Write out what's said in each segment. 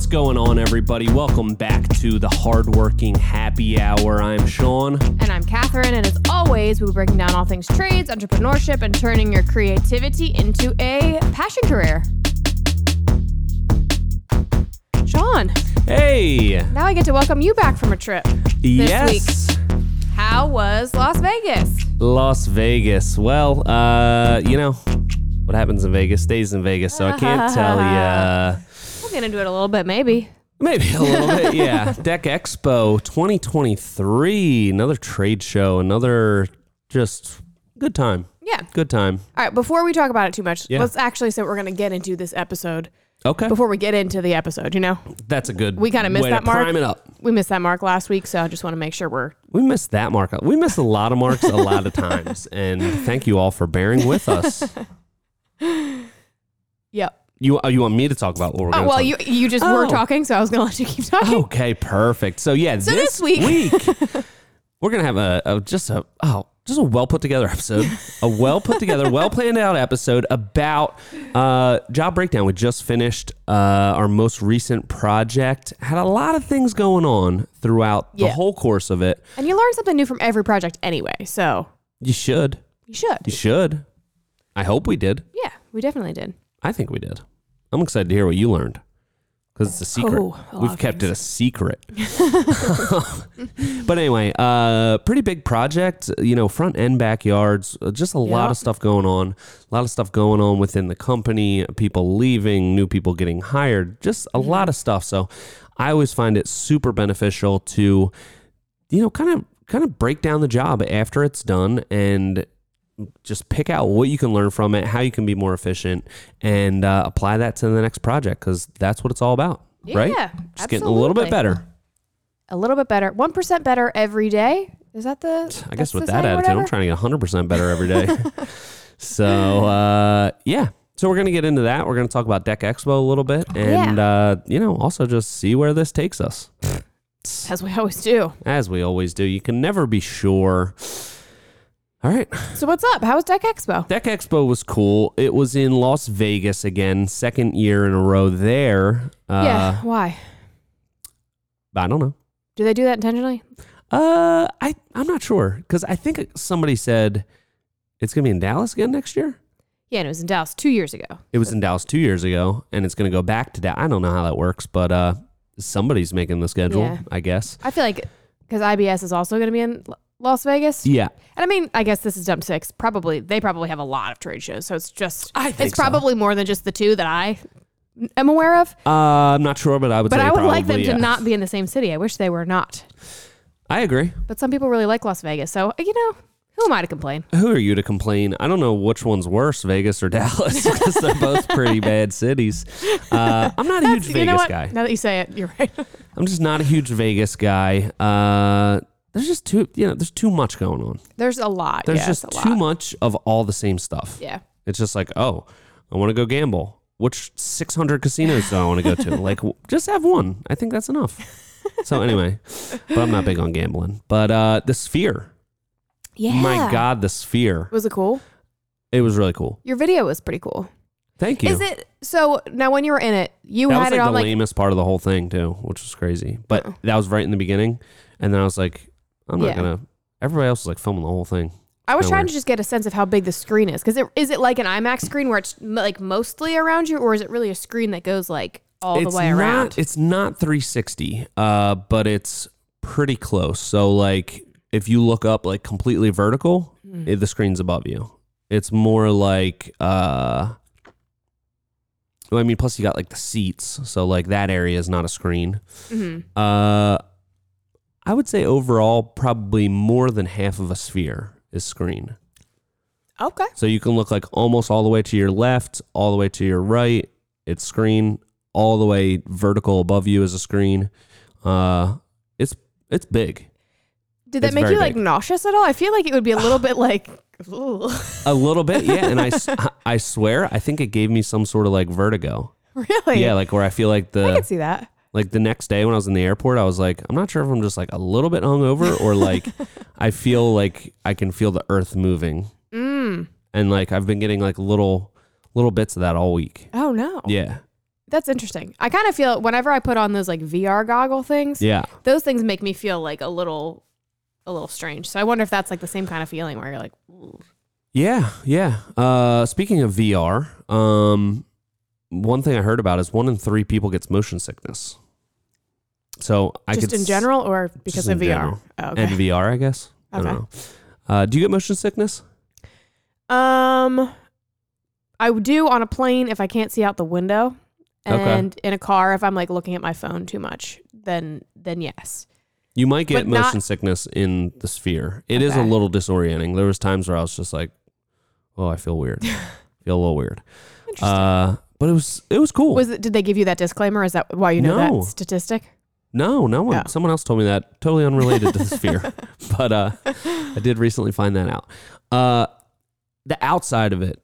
What's going on, everybody? Welcome back to the Hardworking Happy Hour. I'm Sean. And I'm Catherine, and as always, we'll be breaking down all things trades, entrepreneurship, and turning your creativity into a passion career. Sean, Hey. now I get to welcome you back from a trip this yes. week. How was Las Vegas? Las Vegas. Well, uh, you know, what happens in Vegas stays in Vegas, so I can't tell you. Gonna do it a little bit, maybe. Maybe a little bit, yeah. Deck Expo 2023, another trade show, another just good time. Yeah. Good time. All right. Before we talk about it too much, Yeah. let's actually say what we're gonna get into this episode. Okay. Before we get into the episode, you know, That's a good We kinda missed way that to mark. prime it up. we missed that mark last week, so I just want to make sure we're We missed that mark. We missed a lot of marks a lot of times. And thank you all for bearing with us. Yep. You uh, you want me to talk about what we're Oh, going to well, talk you you just were Oh. talking, so I was gonna let you keep talking. Okay, perfect. So yeah, So this, this week- we're gonna have a, a just a oh just a well put together episode, a well put together, well planned out episode about uh, job breakdown. We just finished uh, our most recent project. Had a lot of things going on throughout the Yeah. whole course of it. And you learn something new from every project anyway, so You should, you should. you should. I hope we did. Yeah, we definitely did. I think we did. I'm excited to hear what you learned because it's a secret. Oh, a We've kept it a secret. but anyway, uh, pretty big project. You know, front end backyards. uh, Just a lot of stuff going on. A lot of stuff going on within the company. People leaving, new people getting hired. Just a lot of stuff. So, I always find it super beneficial to, you know, kind of kind of break down the job after it's done and just pick out what you can learn from it, how you can be more efficient, and uh, apply that to the next project because that's what it's all about, right? Yeah, Just getting a little bit better. A little bit better. One percent better every day. Is that the? I guess with that attitude, I'm trying to get 100% better every day. so, uh, yeah. So, we're going to get into that. We're going to talk about Deck Expo a little bit and, uh, you know, also just see where this takes us. As we always do. As we always do. You can never be sure. All right. So what's up? How was Deck Expo? Deck Expo was cool. It was in Las Vegas again, second year in a row there. Uh, yeah. Why? I don't know. Do they do that intentionally? Uh, I I'm not sure because I think somebody said it's gonna be in Dallas again next year. Yeah, and it was in Dallas two years ago. It was in Dallas two years ago, and it's gonna go back to Dallas. I don't know how that works, but uh, somebody's making the schedule, Yeah. I guess. I feel like because IBS is also going to be in Las Vegas. Yeah, And I mean, I guess this is dump six. Probably they probably have a lot of trade shows, so it's just I think it's so. probably more than just the two that I am aware of. uh, I'm not sure, but I would. But I would like them probably to not be in the same city. I wish they were not. I agree. But some people really like Las Vegas, so you know, who am I to complain? Who are you to complain? I don't know which one's worse, Vegas or Dallas, because they're both pretty bad cities. Uh, I'm not a huge Vegas guy. Now that you say it, you're right. I'm just not a huge Vegas guy. Uh, there's just too, you know, there's too much going on. There's a lot. There's just too lot. much of all the same stuff. Yeah. It's just like, oh, I want to go gamble. Which 600 casinos do I want to go to? Like, just have one. I think that's enough. So anyway, but I'm not big on gambling. But uh, the Sphere, Yeah. my God, the Sphere. Was it cool? It was really cool. Your video was pretty cool. Thank you. Is it so now when you were in it, you that was had like it the on like lamest part of the whole thing too, which was crazy. But Uh-uh. that was right in the beginning, and then I was like, I'm not Yeah. gonna. Everybody else is like filming the whole thing. I was trying to just get a sense of how big the screen is because it, is it like an IMAX screen where it's m- like mostly around you, or is it really a screen that goes like all it's the way not, around? It's not 360, uh, but it's pretty close. So like, if you look up like completely vertical, Hmm. it- the screen's above you. It's more like, uh, well, I mean, plus you got like the seats, so like that area is not a screen. Mhm. Uh, I would say overall, probably more than half of a sphere is screen. Okay. So you can look like almost all the way to your left, all the way to your right. It's screen. All the way vertical above you is a screen. Uh, it's it's big. Did that It's make you like big. nauseous at all? I feel like it would be a little bit like. ooh. A little bit, yeah. And I, I swear, I think it gave me some sort of like vertigo. Really? Yeah, like where I feel like the. I can see that. Like the next day when I was in the airport, I was like, I'm not sure if I'm just like a little bit hungover or like I feel like I can feel the earth moving, Mm. and like I've been getting like little little bits of that all week. Oh no. Yeah, That's interesting. I kind of feel whenever I put on those like VR goggle things, Yeah. those things make me feel like a little, a little strange. So I wonder if that's like the same kind of feeling where you're like, "Ooh." Yeah, yeah. Uh, speaking of VR, um, one thing I heard about is one in three people gets motion sickness. So I just could in general or because of VR? Oh, okay. and VR, I guess. I Okay. don't know. Uh, do you get motion sickness? Um, I would do on a plane if I can't see out the window, Okay. and in a car if I'm like looking at my phone too much. Then then yes. You might get But not- motion sickness in the sphere. It is a little disorienting. There was times where I was just like, "Oh, I feel weird. feel a little weird." Interesting. Uh, but it was it was cool. Was it? Did they give you that disclaimer? Is that why you know No. that statistic? No, no one. Oh. Someone else told me that. Totally unrelated to the sphere. But uh, I did recently find that out. Uh, the outside of it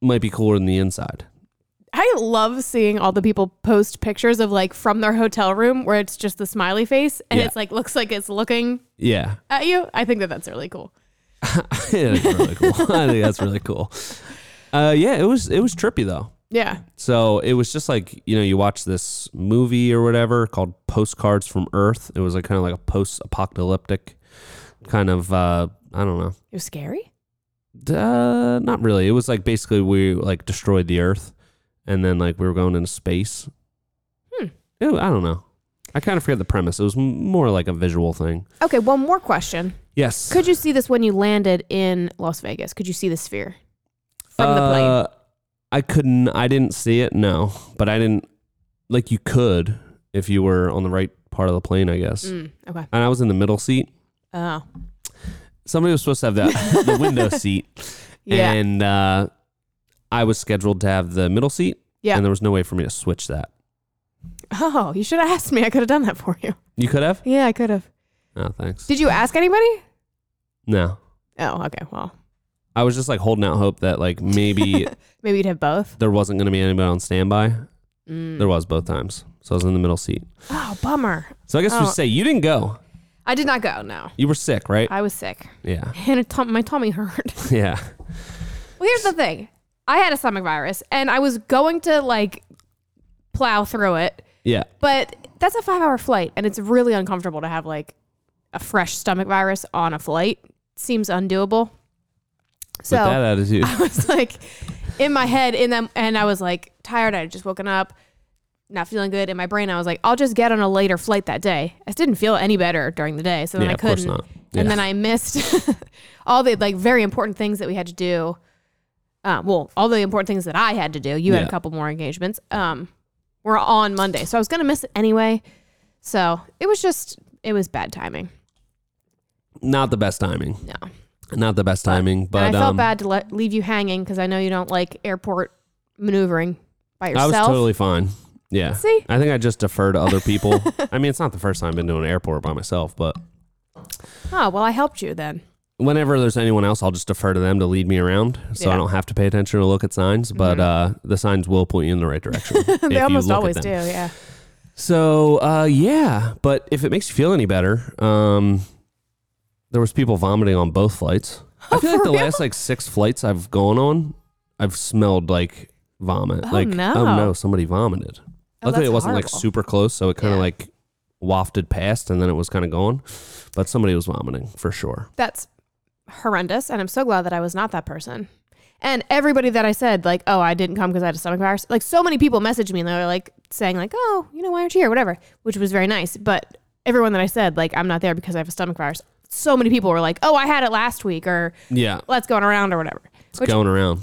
might be cooler than the inside. I love seeing all the people post pictures of like from their hotel room where it's just the smiley face and Yeah. it's like looks like it's looking Yeah, at you. I think that that's really cool. it's really cool. I think that's really cool. Uh, yeah, it was it was trippy though. Yeah. So it was just like you know you watch this movie or whatever called Postcards from Earth. It was like kind of like a post-apocalyptic kind of uh, I don't know. It was scary. Uh, not really. It was like basically we like destroyed the Earth, and then like we were going into space. Hmm. It- I don't know. I kind of forget the premise. It was more like a visual thing. Okay, one more question. Yes. Could you see this when you landed in Las Vegas? Could you see the sphere from the plane? I couldn't. I didn't see it. No, but I didn't. Like you could if you were on the right part of the plane, I guess. Mm, okay. And I was in the middle seat. Oh. Somebody was supposed to have the the window seat, Yeah. and uh, I was scheduled to have the middle seat. Yeah. And there was no way for me to switch that. oh, you should have asked me. I could have done that for you. You could have. Yeah, I could have. Oh, thanks. Did you ask anybody? No. Oh, okay. Well, I was just like holding out hope that like maybe maybe you'd have both. there wasn't going to be anybody on standby. Mm. There was both times. So I was in the middle seat. Oh, bummer. So I guess we Oh. say you didn't go. I did not go. No, You were sick, right? I was sick, Yeah. and it, my tummy hurt. Yeah. Well, here's the thing. I had a stomach virus and I was going to like plow through it, Yeah. but that's a five hour flight and it's really uncomfortable to have like a fresh stomach virus on a flight. Seems undoable. So With that attitude. I was like in my head in them and I was like tired. I had just woken up, not feeling good. In my brain, I was like, I'll just get on a later flight that day. I didn't feel any better during the day. So then yeah, I couldn't. Yeah. And then I missed all the like very important things that we had to do. Uh, well, all the important things that I had to do. You had a couple more engagements. Um, were on Monday, so I was gonna miss it anyway. So it was just it was bad timing. not the best timing. No, Not the best timing, but and I felt um, bad to let leave you hanging because I know you don't like airport maneuvering by yourself. I was totally fine. Yeah. See, I think I just defer to other people. I mean, it's not the first time I've been to an airport by myself, but oh well, I helped you then. whenever there's anyone else, I'll just defer to them to lead me around, so I don't have to pay attention or look at signs. But uh, the signs will point you in the right direction. they almost always do. Yeah. So uh, yeah, but if it makes you feel any better, um, there was people vomiting on both flights. Oh, I feel like the last like six flights I've gone on, I've smelled like vomit. Oh, like oh, no. oh no, somebody vomited. Oh, Luckily, it wasn't like super close, so it kind of Yeah. like wafted past, and then it was kind of gone. But somebody was vomiting for sure. That's horrendous, and I'm so glad that I was not that person. And everybody that I said like, oh, I didn't come because I had a stomach virus. Like so many people messaged me and they were like saying like, oh, you know, why aren't you here? Whatever, which was very nice. But everyone that I said like, I'm not there because I have a stomach virus. So many people were like, oh, I had it last week, or Yeah, let's going around or whatever. it's Which going around.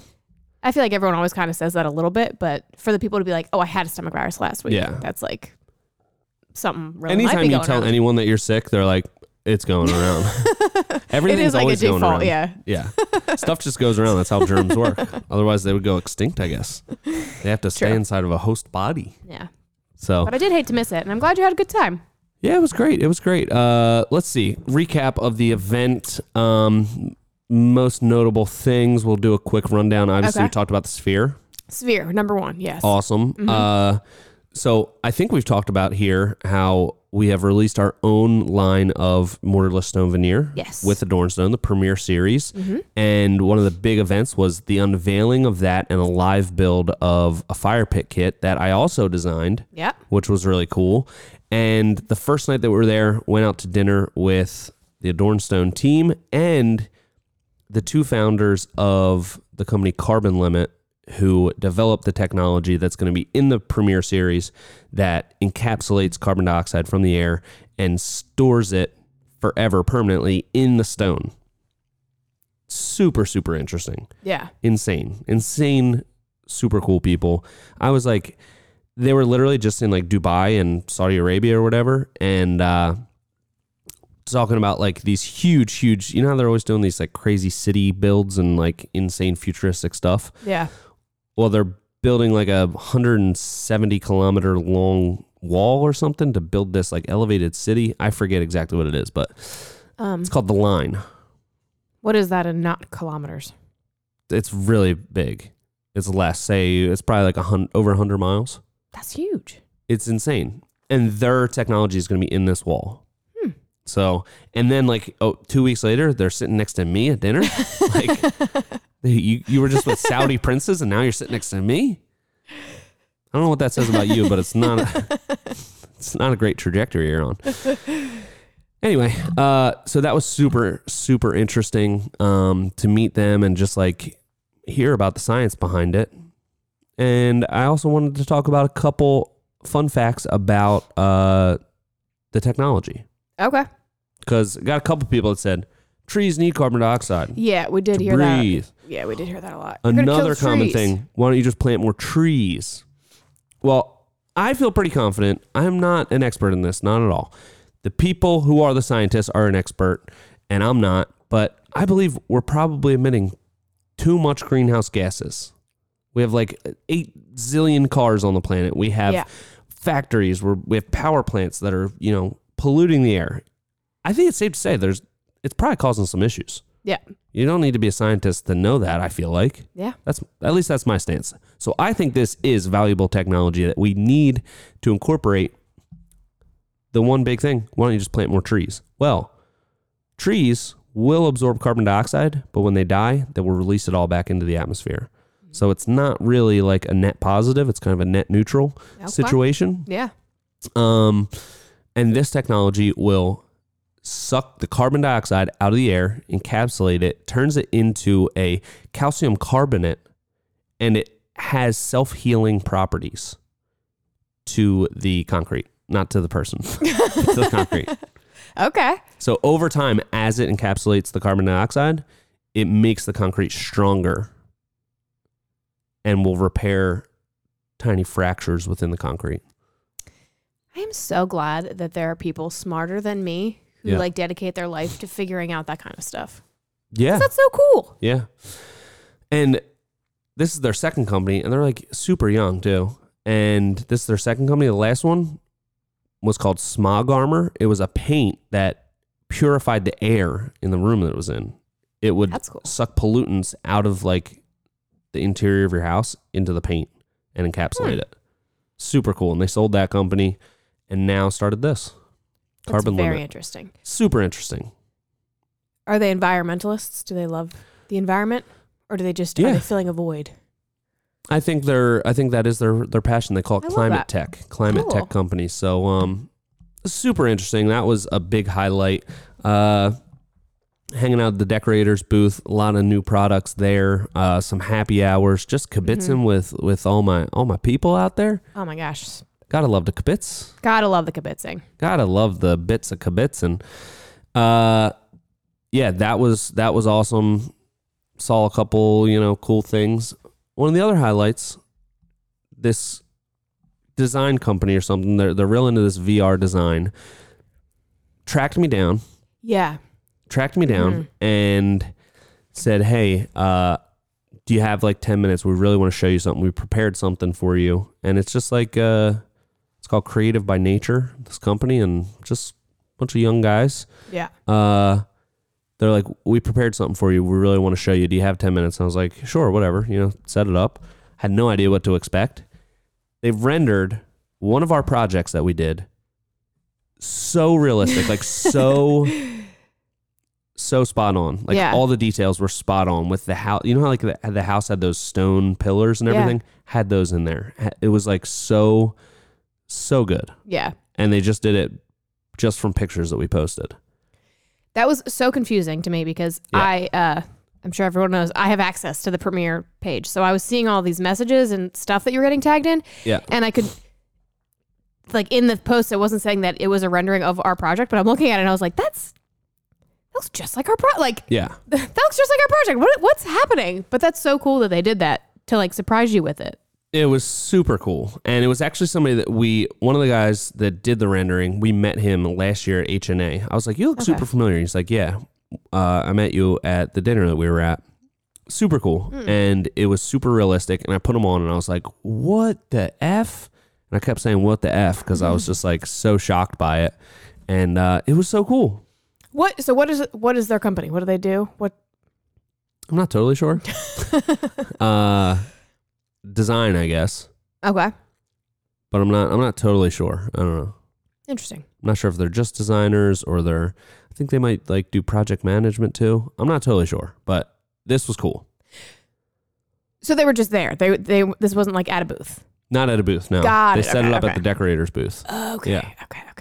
I feel like everyone always kind of says that a little bit, but for the people to be like, oh, I had a stomach virus last week, Yeah. that's like something really Anytime you tell on. anyone that you're sick, they're like, "It's going around." it Everything's is like a always going around. yeah. Yeah. Stuff just goes around. That's how germs work. Otherwise, they would go extinct, I guess. They have to stay True. inside of a host body. Yeah. So, But I did hate to miss it, and I'm glad you had a good time. Yeah, it was great. It was great. Uh, let's see. Recap of the event. Um, most notable things. We'll do a quick rundown. Obviously, Okay. we talked about the sphere. Sphere, number one, yes. Awesome. Mm-hmm. Uh, so I think we've talked about here how we have released our own line of mortarless stone veneer Yes. with Adorn Stone, the premier series. Mm-hmm. And one of the big events was the unveiling of that and a live build of a fire pit kit that I also designed, Yep. which was really cool. And the first night that we were there, went out to dinner with the Adornstone team and the two founders of the company Carbon Limit, who developed the technology that's going to be in the Premier series that encapsulates carbon dioxide from the air and stores it forever permanently in the stone. Super, super interesting. Yeah. Insane. Insane, super cool people. I was like, they were literally just in like Dubai and Saudi Arabia or whatever. And, uh, talking about like these huge, huge, you know how they're always doing these like crazy city builds and like insane futuristic stuff? Yeah. Well, they're building like a 170 kilometer long wall or something to build this like elevated city. I forget exactly what it is, but Um, it's called the line. what is that in not kilometers? It's really big. It's less. Say it's probably like a hundred over a 100 miles. That's huge. It's insane. And their technology is going to be in this wall. Hmm. So, and then like oh, two weeks later, they're sitting next to me at dinner. like you, you were just with Saudi princes, and now you're sitting next to me. I don't know what that says about you, but it's not. A, it's not a great trajectory you're on. Anyway, uh, so that was super super interesting um, to meet them and just like hear about the science behind it. And I also wanted to talk about a couple fun facts about uh, the technology Okay. because got a couple people that said trees need carbon dioxide Yeah, we did hear that. Yeah, we did hear that a lot. You're Another common trees. thing: why don't you just plant more trees? Well, I feel pretty confident. I'm not an expert in this, not at all. The people who are the scientists are an expert, and I'm not. But I believe we're probably emitting too much greenhouse gases. We have like eight zillion cars on the planet. We have Yeah. factories. Where we have power plants that are you know polluting the air. I think it's safe to say there's it's probably causing some issues. Yeah. You don't need to be a scientist to know that. I feel like Yeah. that's at least that's my stance. So I think this is valuable technology that we need to incorporate. The one big thing: why don't you just plant more trees? Well, trees will absorb carbon dioxide, but when they die, they will release it all back into the atmosphere. So it's not really like a net positive; it's kind of a net neutral Okay. situation. Yeah. Um, and this technology will suck the carbon dioxide out of the air, encapsulate it, turns it into a calcium carbonate, and it has self healing properties to the concrete, not to the person, to the concrete. Okay. So over time, as it encapsulates the carbon dioxide, it makes the concrete stronger and will repair tiny fractures within the concrete. I am so glad that there are people smarter than me who Yeah. like dedicate their life to figuring out that kind of stuff. Yeah. That's so cool. Yeah. And this is their second company, and they're like super young too. And this is their second company. The last one was called Smog Armor. It was a paint that purified the air in the room that it was in. It would cool. suck pollutants out of like the interior of your house into the paint and encapsulate Hmm. it. Super cool. And they sold that company and now started this. That's Carbon very limit. interesting. Super interesting. Are they environmentalists? Do they love the environment, or do they just are they filling a void? I think they're I think that is their their passion. They call it I climate tech, climate Cool. tech company. So um super interesting. That was a big highlight. Uh hanging out at the Deckorators booth, a lot of new products there, uh some happy hours, just kibitzing Mm-hmm. with with all my all my people out there. Oh my gosh, Gotta love the kibitz. gotta love the kibitzing. Gotta love the bits of kibitzing. Uh yeah, that was that was awesome. Saw a couple, you know, cool things. One of the other highlights, this design company or something, they're they're real into this VR design. Tracked me down, Yeah. Tracked me down Mhm. and said, Hey, uh, do you have like 10 minutes? We really want to show you something. We prepared something for you. And it's just like, uh, it's called Creative by Nature, this company, and just a bunch of young guys. Yeah. Uh, they're like, we prepared something for you. We really want to show you. Do you have 10 minutes? And I was like, sure, whatever. You know, set it up. Had no idea what to expect. They've rendered one of our projects that we did so realistic, like so so spot on. Like Yeah. all the details were spot on with the house. You know how like the, the house had those stone pillars and Yeah. everything had those in there. Ha- It was like so so good, Yeah. and they just did it just from pictures that we posted. That was so confusing to me because Yeah. I, uh, I'm sure everyone knows, I have access to the Premiere page. So I was seeing all these messages and stuff that you were getting tagged in. Yeah. And I could, like in the post, it wasn't saying that it was a rendering of our project, but I'm looking at it and I was like, that's, that looks just like our pro. Like, Yeah, that looks just like our project. What, what's happening? But that's so cool that they did that to like surprise you with it. It was super cool. And it was actually somebody that we, one of the guys that did the rendering, we met him last year at H&A. I was like, you look Okay. super familiar. He's like, yeah, uh, I met you at the dinner that we were at. Super cool. And it was super realistic. And I put him on and I was like, what the F? And I kept saying, what the F? Because I was just like so shocked by it. And uh, it was so cool. What? So what is what is their company? What do they do? What? I'm not totally sure. uh, design, I guess. Okay. But I'm not, I'm not totally sure. I don't know. Interesting. I'm not sure if they're just designers or they're. I think they might like do project management too. I'm not totally sure, but this was cool. So they were just there. They they this wasn't like at a booth. Not at a booth. No, Got they it. set Okay, it up okay. at the Deckorators booth. Okay. Yeah. Okay. Okay.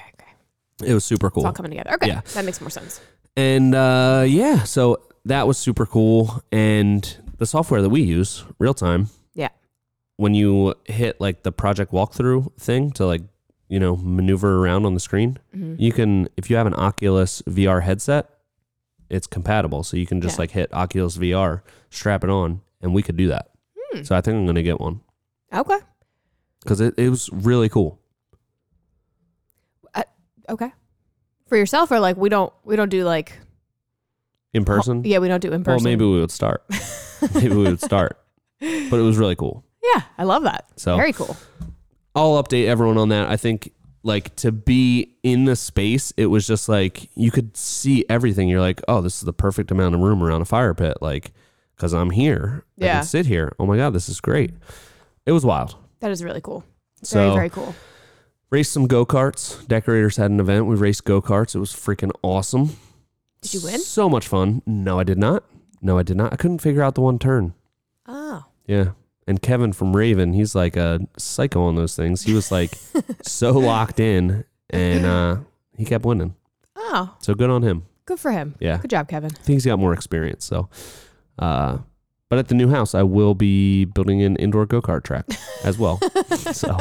It was super cool. It's all coming together. Okay. Yeah. That makes more sense. And uh, yeah, so that was super cool. And the software that we use, real time. Yeah. When you hit like the project walkthrough thing to like you know maneuver around on the screen, Mhm. you can if you have an Oculus VR headset, it's compatible. So you can just Yeah. like hit Oculus VR, strap it on, and we could do that. Hmm. So I think I'm gonna get one Okay. because it, it was really cool. Okay. For yourself or like we don't we don't do like In person, yeah we don't do in well person. maybe we would start. maybe we would start, but it was really cool. Yeah, I love that. So Very cool. I'll update everyone on that. I think like to be in the space, it was just like you could see everything. You're like, oh, this is the perfect amount of room around a fire pit, like because I'm here. I Yeah. can sit here. Oh my god, this is great. It was wild. That is really cool. Very So very cool. Raced some go karts. Deckorators had an event. We raced go karts. It was freaking awesome. Did you win? So much fun. No, I did not. No, I did not. I couldn't figure out the one turn. Oh. Yeah. And Kevin from Raven, he's like a psycho on those things. He was like so locked in and uh, he kept winning. Oh, So good on him. good for him. Yeah. Good job, Kevin. I think he's got more experience. So, uh, but at the new house, I will be building an indoor go kart track as well. so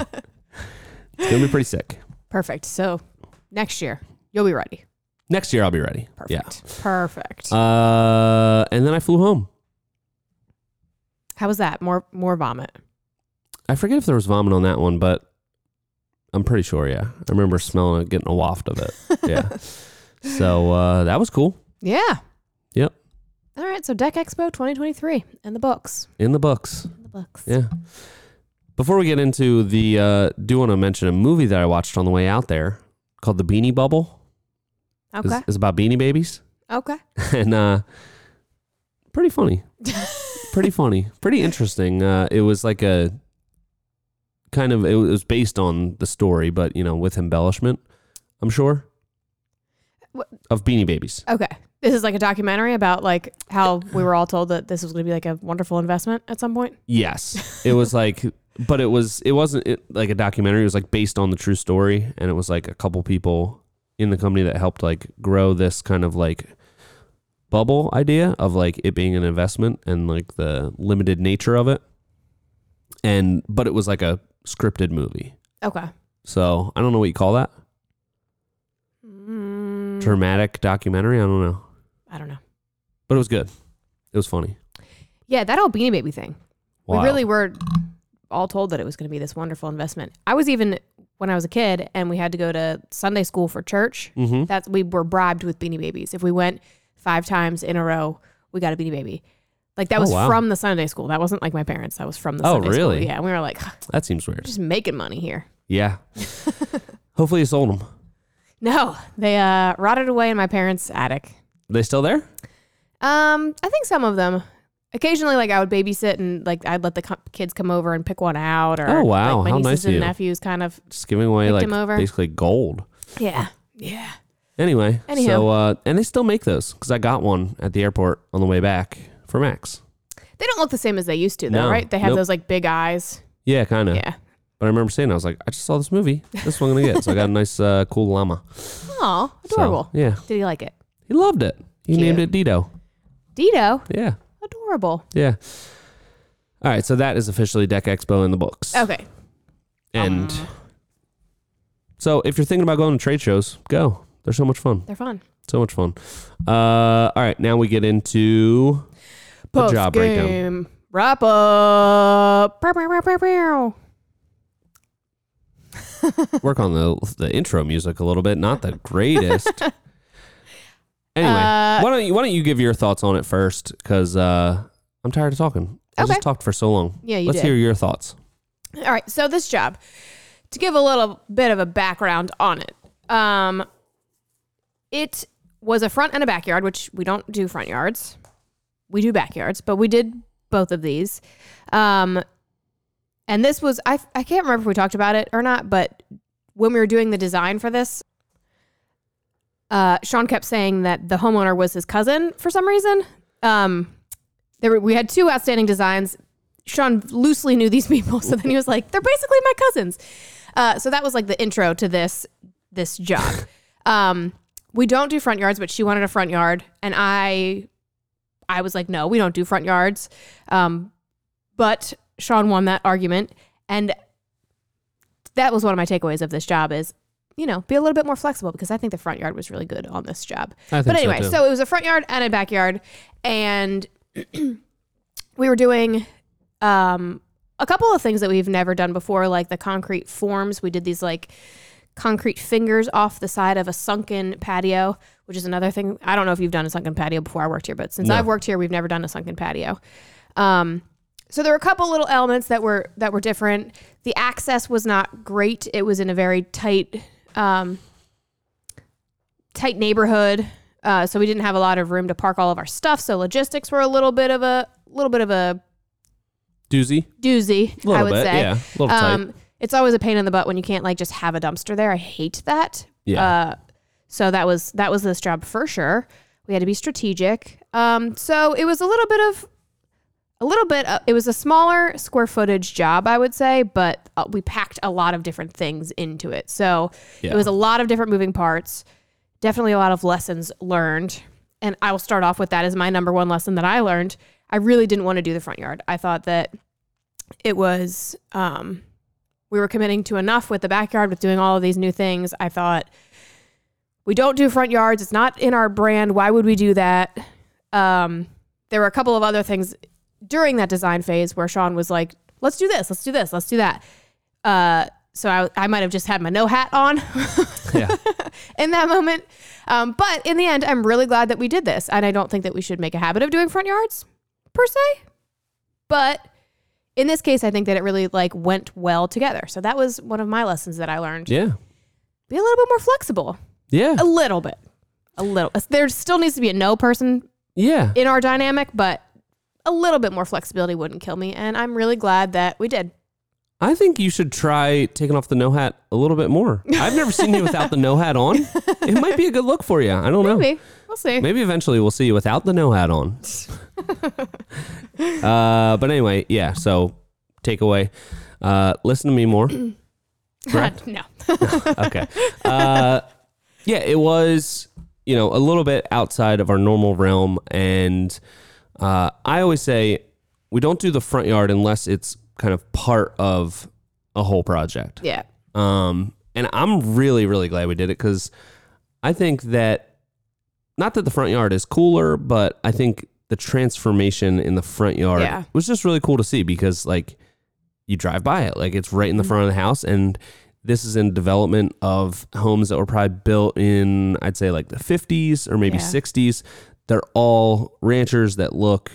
it's to be pretty sick. Perfect. So next year you'll be ready. Next year, I'll be ready. Perfect. Perfect. Uh, and then I flew home. How was that? More more vomit. I forget if there was vomit on that one, but I'm pretty sure. Yeah. I remember smelling it, getting a waft of it. Yeah. so uh, that was cool. Yeah. Yep. All right. So Deck Expo 2023 and the books. In the books. In the books. Yeah. Before we get into the, uh, do want to mention a movie that I watched on the way out there called The Beanie Bubble. Okay. It's, it's about beanie babies. okay. and uh, pretty funny. pretty funny. Pretty interesting. Uh, it was like a kind of, it was based on the story, but, you know, with embellishment, I'm sure, What- of beanie babies. Okay. This is like a documentary about like how we were all told that this was going to be like a wonderful investment at some point. Yes. It was like, but it was, it wasn't it, like a documentary. It was like based on the true story. And it was like a couple people in the company that helped like grow this kind of like bubble idea of like it being an investment and like the limited nature of it. And, but it was like a scripted movie. Okay. So I don't know what you call that. Mm, Dramatic documentary. I don't know. I don't know. But it was good. It was funny. Yeah, that whole Beanie Baby thing. Wow. We really were all told that it was going to be this wonderful investment. I was even when I was a kid and we had to go to Sunday school for church. Mm-hmm. That's we were bribed with Beanie Babies. If we went five times in a row, we got a Beanie Baby. Like that Oh, was wow. from the Sunday school. That wasn't like my parents. That was from the Oh, Sunday really? school. Yeah, and we were like That seems weird. just making money here. Yeah. Hopefully you sold them. No, they uh, rotted away in my parents' attic. they still there? Um, I think some of them. Occasionally, like I would babysit and like I'd let the co- kids come over and pick one out. Or Oh, wow. like, my How nieces nice and you. nephews kind of Just giving away like over. basically gold. yeah Yeah. Anyway, Anyhow. so uh, and they still make those because I got one at the airport on the way back for Max. They don't look the same as they used to, though, No. right? They have Nope. those like big eyes. Yeah, kind of. Yeah. But I remember saying I was like, I just saw this movie. This one I'm gonna get. So I got a nice, uh, cool llama. Oh, So, adorable. yeah, Did he like it? he loved it. He Cute. named it Dito. Dito, Yeah, adorable. yeah. All right, so that is officially Deck Expo in the books. Okay. And Um, so if you're thinking about going to trade shows, go. They're so much fun. they're fun. So much fun. Uh, all right, now we get into the job breakdown. Wrap up. Work on the the intro music a little bit. Not the greatest. Anyway, Uh, why don't you why don't you give your thoughts on it first? Because uh, I'm tired of talking. I Okay. just talked for so long. Yeah, you Let's did. hear your thoughts. All right, so this job, to give a little bit of a background on it, um, it was a front and a backyard, which we don't do front yards. We do backyards, but we did both of these. Um, and this was, I, I can't remember if we talked about it or not, but when we were doing the design for this, uh, Sean kept saying that the homeowner was his cousin for some reason. Um, there were, we had two outstanding designs. Sean loosely knew these people, so then he was like, "They're basically my cousins." Uh, so that was like the intro to this this job. um, we don't do front yards, but she wanted a front yard, and I I was like, "No, we don't do front yards." Um, but Sean won that argument, and that was one of my takeaways of this job is. You know, be a little bit more flexible because I think the front yard was really good on this job. But anyway, so, so, it was a front yard and a backyard, and we were doing um, a couple of things that we've never done before, like the concrete forms. We did these like concrete fingers off the side of a sunken patio, which is another thing. I don't know if you've done a sunken patio before I worked here, but since No. I've worked here, we've never done a sunken patio. Um, so there were a couple little elements that were that were different. The access was not great. It was in a very tight um, tight neighborhood, uh, so we didn't have a lot of room to park all of our stuff. So logistics were a little bit of a little bit of a doozy. doozy. I would bit, say. yeah, a little tight. Um, it's always a pain in the butt when you can't like just have a dumpster there. I hate that. Yeah. Uh, so that was that was this job for sure. We had to be strategic. Um, so it was a little bit of a little bit. Uh, it was a smaller square footage job, I would say, but uh, we packed a lot of different things into it. So Yeah. it was a lot of different moving parts. Definitely a lot of lessons learned. And I will start off with that as my number one lesson that I learned. I really didn't want to do the front yard. I thought that it was um, we were committing to enough with the backyard with doing all of these new things. I thought we don't do front yards. It's not in our brand. Why would we do that? Um, there were a couple of other things during that design phase where Sean was like, "Let's do this. Let's do this. Let's do that." Uh, so I, I might have just had my no hat on yeah. in that moment. Um, but in the end, I'm really glad that we did this, and I don't think that we should make a habit of doing front yards per se. But in this case, I think that it really like went well together. So that was one of my lessons that I learned. Yeah. Be a little bit more flexible, Yeah. a little bit, a little. There still needs to be a no person Yeah. in our dynamic, but a little bit more flexibility wouldn't kill me, and I'm really glad that we did. I think you should try taking off the no hat a little bit more. I've never seen you without the no hat on. It might be a good look for you. I don't know. Maybe we'll see. Maybe eventually we'll see you without the no hat on. uh, but anyway, yeah. So takeaway: uh, listen to me more. Correct? no. okay. Uh, yeah, it was you know a little bit outside of our normal realm, and uh, I always say we don't do the front yard unless it's kind of part of a whole project. Yeah. Um, and I'm really, really glad we did it because I think that not that the front yard is cooler, but I think the transformation in the front yard Yeah. was just really cool to see because like you drive by it, like it's right in the front of the house, and this is in development of homes that were probably built in I'd say like the 50s or maybe Yeah. 60s. They're all ranchers that look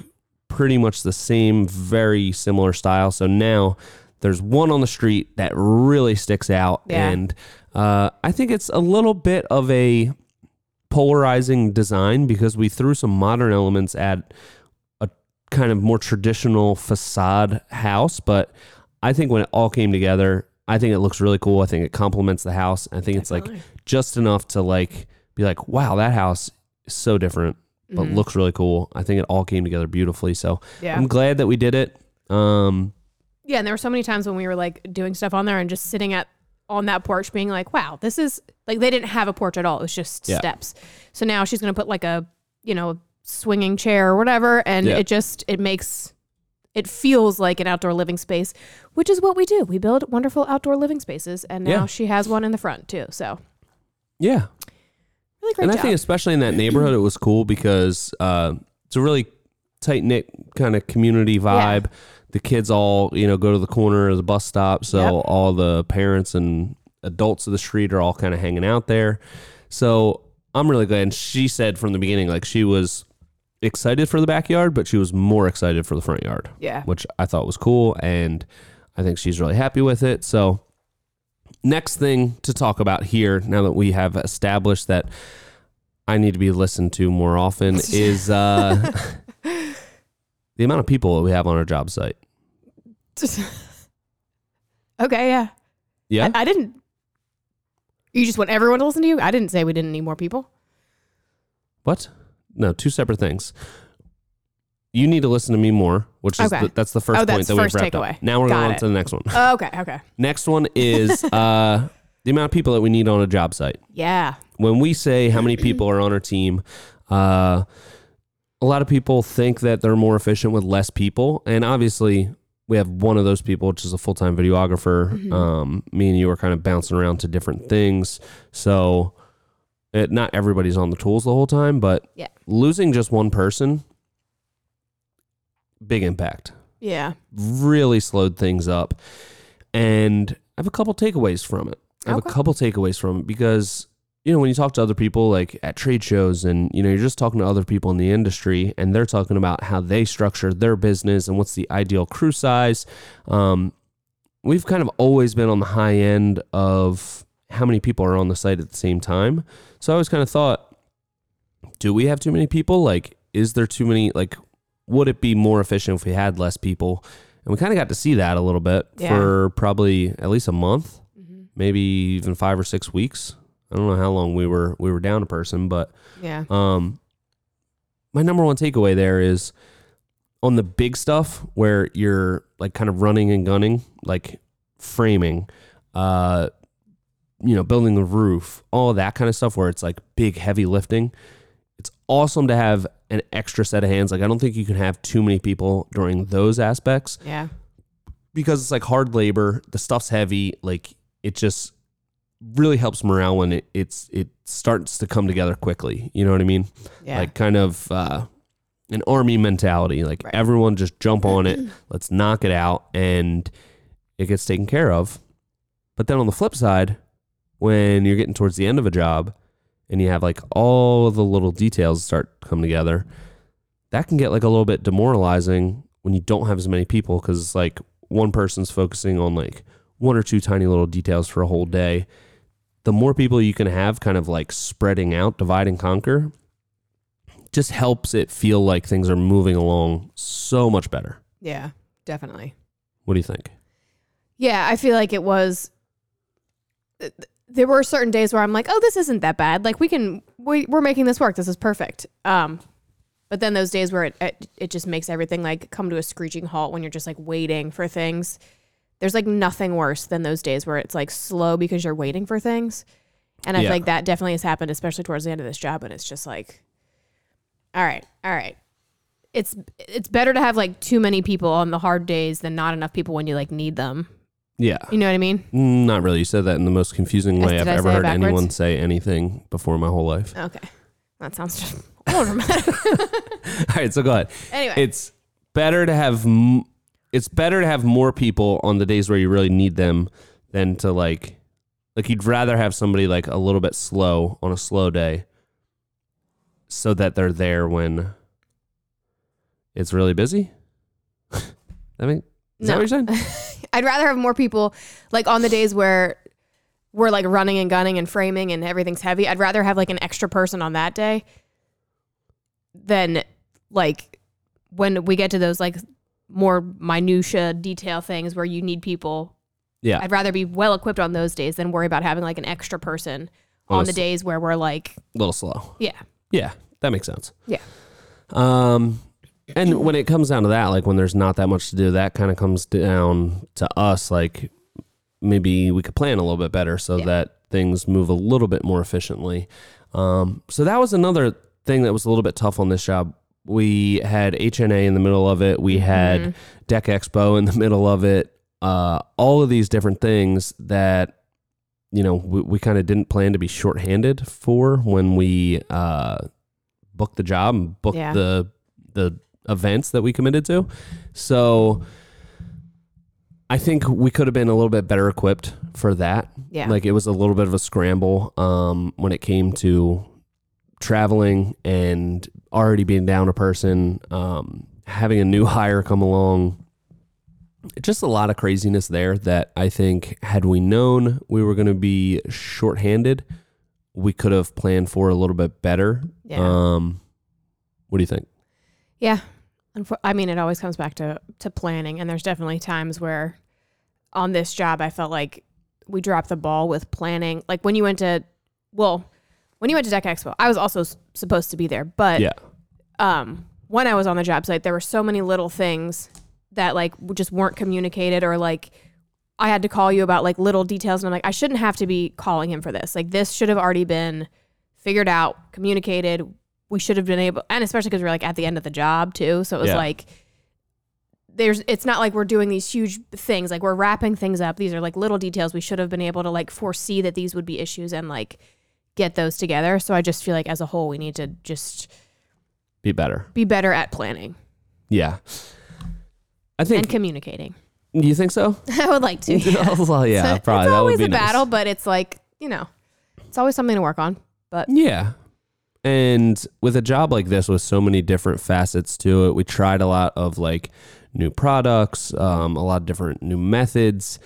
pretty much the same, very similar style. So now there's one on the street that really sticks out, Yeah. and uh, I think it's a little bit of a polarizing design because we threw some modern elements at a kind of more traditional facade house, but I think when it all came together, I think it looks really cool. I think it complements the house. I think it's like just enough to like be like, wow, that house is so different, but Mhm. looks really cool. I think it all came together beautifully. So Yeah. I'm glad that we did it. Um, Yeah, and there were so many times when we were like doing stuff on there and just sitting at on that porch being like, wow, this is like they didn't have a porch at all. It was just Yeah. steps. So now she's going to put like a, you know, swinging chair or whatever and Yeah. it just it makes it feels like an outdoor living space, which is what we do. We build wonderful outdoor living spaces and now Yeah. she has one in the front too. So, yeah. Really great and I think especially in that neighborhood, it was cool because uh, it's a really tight knit kind of community vibe. The kids all you know go to the corner of the bus stop, so Yep. all the parents and adults of the street are all kind of hanging out there. So I'm really glad. And she said from the beginning, like she was excited for the backyard, but she was more excited for the front yard, yeah. which I thought was cool, and I think she's really happy with it. So next thing to talk about here, now that we have established that I need to be listened to more often, is uh, the amount of people that we have on our job site. okay, yeah. Yeah, I, I didn't You just want everyone to listen to you? I didn't say we didn't need more people. what? No, two separate things. You need to listen to me more, which is Okay. the, that's the first Oh, point that's that we've first wrapped takeaway. up. Now we're Got going on it. to the next one. Oh, okay, okay. Next one is uh, the amount of people that we need on a job site. Yeah. when we say how many people are on our team, uh, a lot of people think that they're more efficient with less people, and obviously we have one of those people, which is a full time videographer. Mhm. Um, me and you are kind of bouncing around to different things, so it, not everybody's on the tools the whole time. But Yeah. losing just one person, big impact Yeah. really slowed things up. And I have a couple takeaways from it. I have Okay. a couple takeaways from it because, you know, when you talk to other people like at trade shows and, you know, you're just talking to other people in the industry and they're talking about how they structure their business and what's the ideal crew size. Um, we've kind of always been on the high end of how many people are on the site at the same time. So I always kind of thought, do we have too many people? Like, is there too many? Like, would it be more efficient if we had less people? And we kind of got to see that a little bit Yeah. for probably at least a month, hmm maybe even five or six weeks. I don't know how long we were we were down a person, but Yeah. um, my number one takeaway there is on the big stuff where you're like kind of running and gunning, like framing, uh, you know, building the roof, all that kind of stuff where it's like big, heavy lifting. Awesome to have an extra set of hands. Like, I don't think you can have too many people during those aspects Yeah. because it's like hard labor. The stuff's heavy. Like, it just really helps morale when it, it's it starts to come together quickly. You know what I mean? Yeah. Like kind of uh, an army mentality. Like Right. everyone just jump on it. Let's knock it out, and it gets taken care of. But then on the flip side, when you're getting towards the end of a job, and you have like all the little details start to come together, that can get like a little bit demoralizing when you don't have as many people because it's like one person's focusing on like one or two tiny little details for a whole day. The more people you can have kind of like spreading out, divide and conquer, just helps it feel like things are moving along so much better. yeah. Definitely. What do you think? Yeah, I feel like it was. Th- th- There were certain days where I'm like, "Oh, this isn't that bad. Like we can, we, we're making this work. This is perfect." Um, but then those days where it, it it just makes everything like come to a screeching halt when you're just like waiting for things. There's like nothing worse than those days where it's like slow because you're waiting for things, and I Yeah. feel like that definitely has happened, especially towards the end of this job. And it's just like, all right, all right. It's it's better to have like too many people on the hard days than not enough people when you like need them. Yeah. You know what I mean? Not really. You said that in the most confusing way I've did I ever say it heard backwards? anyone say anything before my whole life. Okay. That sounds just dramatic. All right, so go ahead. anyway. It's better to have m- it's better to have more people on the days where you really need them than to like like you'd rather have somebody like a little bit slow on a slow day so that they're there when it's really busy. I mean, is that No. what you're saying? I'd rather have more people like on the days where we're like running and gunning and framing and everything's heavy. I'd rather have like an extra person on that day than like when we get to those like more minutia detail things where you need people. Yeah. I'd rather be well equipped on those days than worry about having like an extra person on the days where we're like, A little slow. yeah, Yeah, that makes sense. yeah, Um, and when it comes down to that, like when there's not that much to do, that kind of comes down to us. Like maybe we could plan a little bit better so Yeah. that things move a little bit more efficiently. Um, so that was another thing that was a little bit tough on this job. We had HNA in the middle of it. We had Mm-hmm. Deck Expo in the middle of it. Uh, all of these different things that you know we, we kind of didn't plan to be shorthanded for when we uh, booked the job and booked Yeah. the the events that we committed to. So I think we could have been a little bit better equipped for that. yeah. Like it was a little bit of a scramble um, when it came to traveling and already being down a person, um, having a new hire come along. Just a lot of craziness there that I think had we known we were going to be shorthanded, we could have planned for a little bit better. Yeah. Um, what do you think? Yeah. I mean, it always comes back to, to planning. And there's definitely times where on this job, I felt like we dropped the ball with planning. Like when you went to, well, when you went to Deck Expo, I was also s- supposed to be there. But Yeah. um, when I was on the job site, there were so many little things that like just weren't communicated or like I had to call you about like little details. And I'm like, I shouldn't have to be calling him for this. Like this should have already been figured out, communicated. We should have been able, and especially because we're like at the end of the job too. So it was Yeah. like, there's, it's not like we're doing these huge things. Like we're wrapping things up. These are like little details. We should have been able to like foresee that these would be issues and like get those together. So I just feel like as a whole, we need to just Be better. be better at planning Yeah. I think. and communicating. Do you think so? I would like to. Yeah. well, yeah, So probably. It's that always would be a nice. battle, but it's like you know, it's always something to work on. But Yeah. And with a job like this, with so many different facets to it, we tried a lot of like new products, um, a lot of different new methods.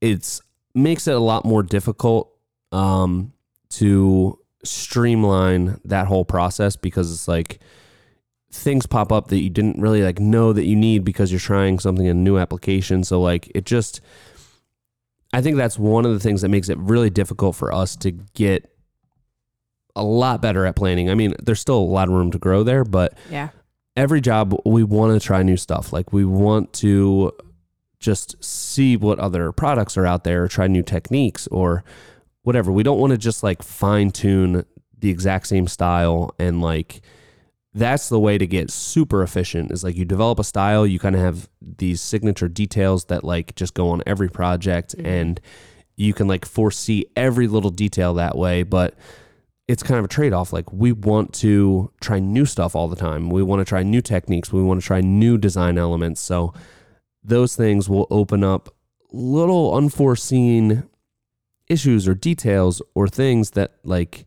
It's makes it a lot more difficult um, to streamline that whole process because it's like things pop up that you didn't really like know that you need because you're trying something in a new application. So like it just I think that's one of the things that makes it really difficult for us to get a lot better at planning. I mean, there's still a lot of room to grow there, but yeah, every job we want to try new stuff. Like we want to just see what other products are out there, or try new techniques or whatever. We don't want to just like fine tune the exact same style and like that's the way to get super efficient is like you develop a style, you kind of have these signature details that like just go on every project Mhm. and you can like foresee every little detail that way, but it's kind of a trade off. Like we want to try new stuff all the time. We want to try new techniques. We want to try new design elements. So those things will open up little unforeseen issues or details or things that like,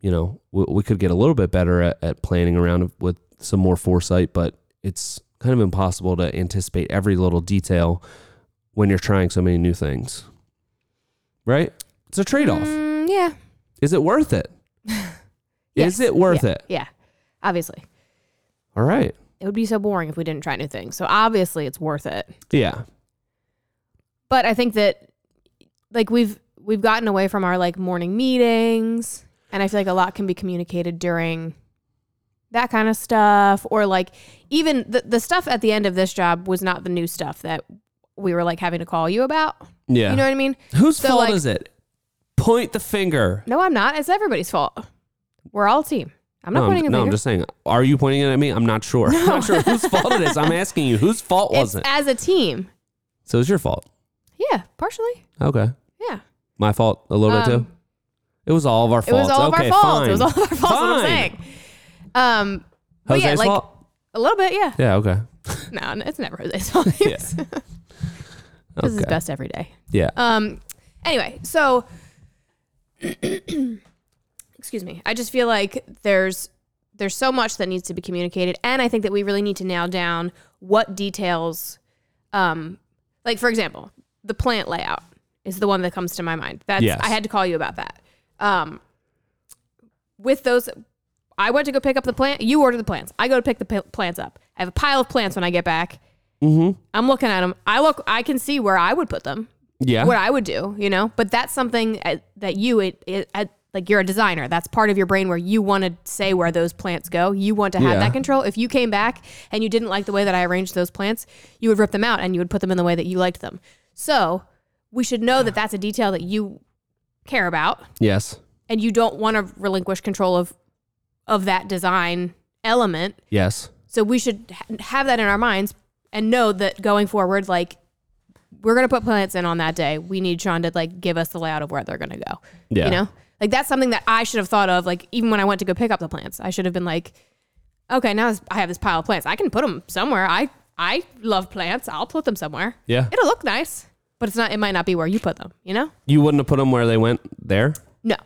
you know, we, we could get a little bit better at, at planning around with some more foresight, but it's kind of impossible to anticipate every little detail when you're trying so many new things. Right? It's a trade off. Mm, yeah, Is it worth it? Yes. Is it worth yeah, it? Yeah, obviously, All right. it would be so boring if we didn't try new things. So obviously, it's worth it. Yeah. But I think that like we've we've gotten away from our like morning meetings, and I feel like a lot can be communicated during that kind of stuff, or like even the the stuff at the end of this job was not the new stuff that we were like having to call you about. Yeah. You know what I mean? Whose So, fault like- is it? Point the finger. No, I'm not. It's everybody's fault. We're all a team. I'm not no, pointing I'm, no. I'm just saying. Are you pointing it at me? I'm not sure. I'm not sure whose fault it is. I'm asking you, whose fault was it? as a team. So it's your fault. Yeah, partially. Okay. Yeah. My fault a little bit Um, too. It was all of our faults. It was all okay, of our faults. Fine. It was all of our faults. What I'm saying. Um, Jose's yeah, like fault. a little bit. Yeah. Yeah. Okay. No, it's never Jose's fault. Yeah. This is best every day. Yeah. Um. Anyway, so excuse me. I just feel like there's there's so much that needs to be communicated, and I think that we really need to nail down what details. Um, like for example, the plant layout is the one that comes to my mind. That's Yes. I had to call you about that. Um, with those. I went to go pick up the plant. You order the plants. I go to pick the p- plants up. I have a pile of plants when I get back. Mm-hmm. I'm looking at them. I look. I can see where I would put them, Yeah. what I would do, you know. But that's something uh, that you, it, it, at, like you're a designer. That's part of your brain where you want to say where those plants go. You want to have Yeah. that control. If you came back and you didn't like the way that I arranged those plants, you would rip them out and you would put them in the way that you liked them. So we should know that that's a detail that you care about yes. and you don't want to relinquish control of of that design element. Yes. So we should ha- have that in our minds and know that going forward, like we're gonna put plants in on that day. We need Sean to like give us the layout of where they're gonna go. Yeah. You know, like that's something that I should have thought of. Like even when I went to go pick up the plants, I should have been like, okay, now this- I have this pile of plants. I can put them somewhere. I I love plants. I'll put them somewhere. Yeah. It'll look nice, but it's not. It might not be where you put them. You know? You wouldn't have put them where they went there? No.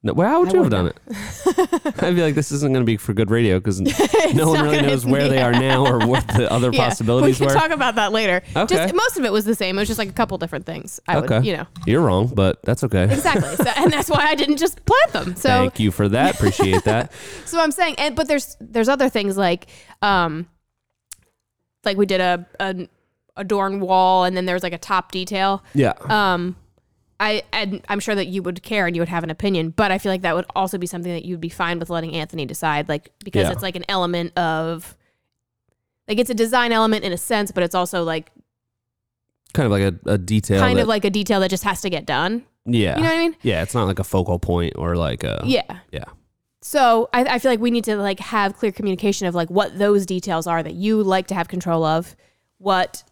No, well, how would I you have done it? I'd be like, this isn't going to be for good radio because no one really knows where they are now or what the other Yeah, possibilities we can were. talk about that later. Okay. Just most of it was the same. It was just like a couple different things. I okay. would, you know, You're wrong, but that's okay. exactly. So, and that's why I didn't just plant them. So, Thank you for that. Appreciate that. so I'm saying, and but there's there's other things like, um, like we did a an adorn wall, and then there's like a top detail. Yeah. Um, I and I'm sure that you would care and you would have an opinion, but I feel like that would also be something that you'd be fine with letting Anthony decide, like because Yeah. it's like an element of, like it's a design element in a sense, but it's also like kind of like a, a detail. kind that- of like a detail that just has to get done. yeah. You know what I mean? Yeah, it's not like a focal point or like a. Yeah. Yeah. So I, I feel like we need to like have clear communication of like what those details are that you like to have control of, what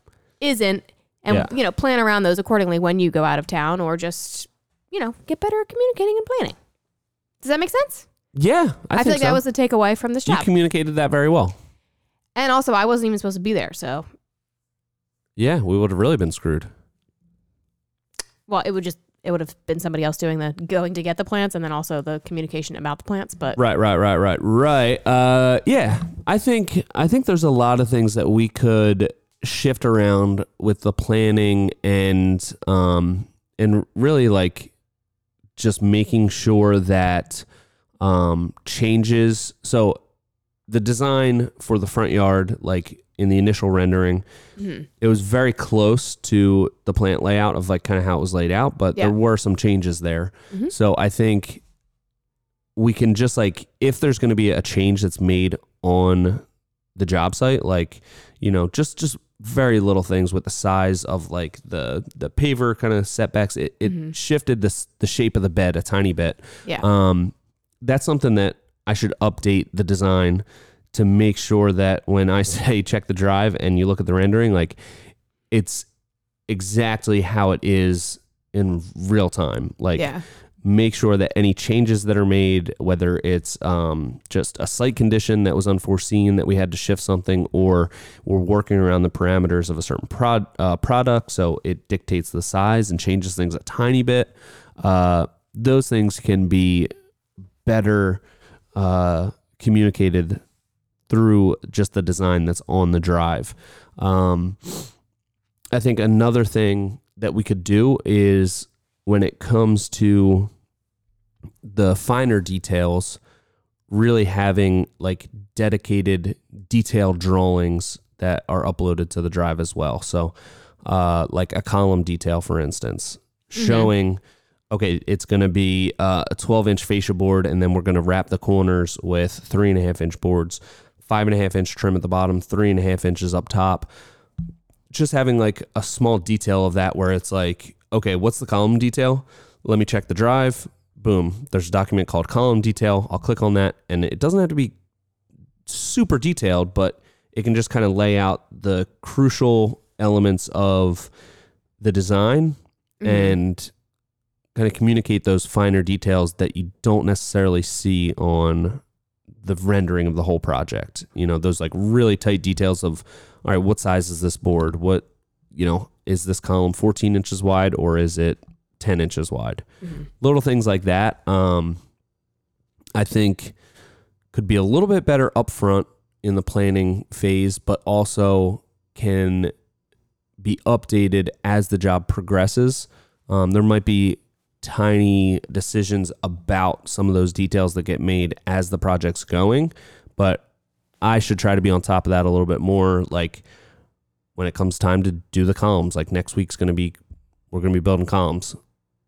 isn't, and Yeah. you know plan around those accordingly when you go out of town or just you know get better at communicating and planning. Does that make sense? Yeah. I, I, feel think like that was the takeaway from this You communicated that very well. and also, I wasn't even supposed to be there, so Yeah, we would have really been screwed. well, it would just it would have been somebody else doing the going to get the plants and then also the communication about the plants. But Right, right, right, right, right. Uh, yeah, I think I think there's a lot of things that we could shift around with the planning and um and really like just making sure that um changes. So the design for the front yard, like in the initial rendering, Mhm. it was very close to the plant layout of like kind of how it was laid out, but Yeah. there were some changes there. Mhm. So I think we can just like if there's going to be a change that's made on the job site, like you know, just just very little things with the size of like the the paver kind of setbacks. It it Mhm. shifted this the shape of the bed a tiny bit. yeah, Um, that's something that I should update the design to make sure that when I say check the drive and you look at the rendering, like it's exactly how it is in real time. Like yeah, make sure that any changes that are made, whether it's um, just a site condition that was unforeseen that we had to shift something, or we're working around the parameters of a certain prod, uh, product, so it dictates the size and changes things a tiny bit. Uh, those things can be better uh, communicated through just the design that's on the drive. Um, I think another thing that we could do is when it comes to the finer details, really having like dedicated detailed drawings that are uploaded to the drive as well. So, uh, like a column detail, for instance, showing, okay, it's going to be uh, a 12 inch fascia board, and then we're going to wrap the corners with three and a half inch boards, five and a half inch trim at the bottom, three and a half inches up top. Just having like a small detail of that where it's like, okay, what's the column detail? Let me check the drive. Boom. There's a document called column detail. I'll click on that, and it doesn't have to be super detailed, but it can just kind of lay out the crucial elements of the design Mhm. and kind of communicate those finer details that you don't necessarily see on the rendering of the whole project. You know, those like really tight details of, all right, what size is this board? What, you know, is this column 14 inches wide or is it 10 inches wide? Mhm. Little things like that. Um, I think could be a little bit better upfront in the planning phase, but also can be updated as the job progresses. Um, there might be tiny decisions about some of those details that get made as the project's going, but I should try to be on top of that a little bit more. Like when it comes time to do the columns, like next week's going to be, we're we're going to be building columns.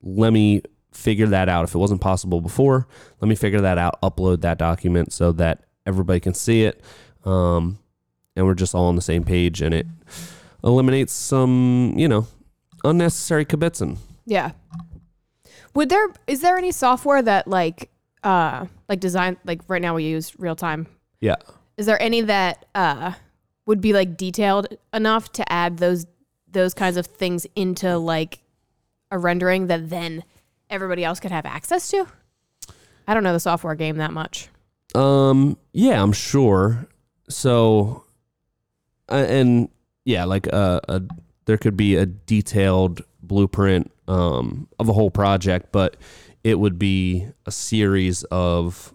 Let me figure that out. If it wasn't possible before, let me figure that out, upload that document so that everybody can see it. Um, and we're just all on the same page and it eliminates some, you know, unnecessary kibitzing. Yeah. Would there is there any software that like uh like design like right now we use real time? Yeah. Is there any that uh would be like detailed enough to add those those kinds of things into like a rendering that then everybody else could have access to? I don't know the software game that much. Um, yeah, I'm sure. So, uh, and yeah, like uh, a there could be a detailed blueprint um, of a whole project, but it would be a series of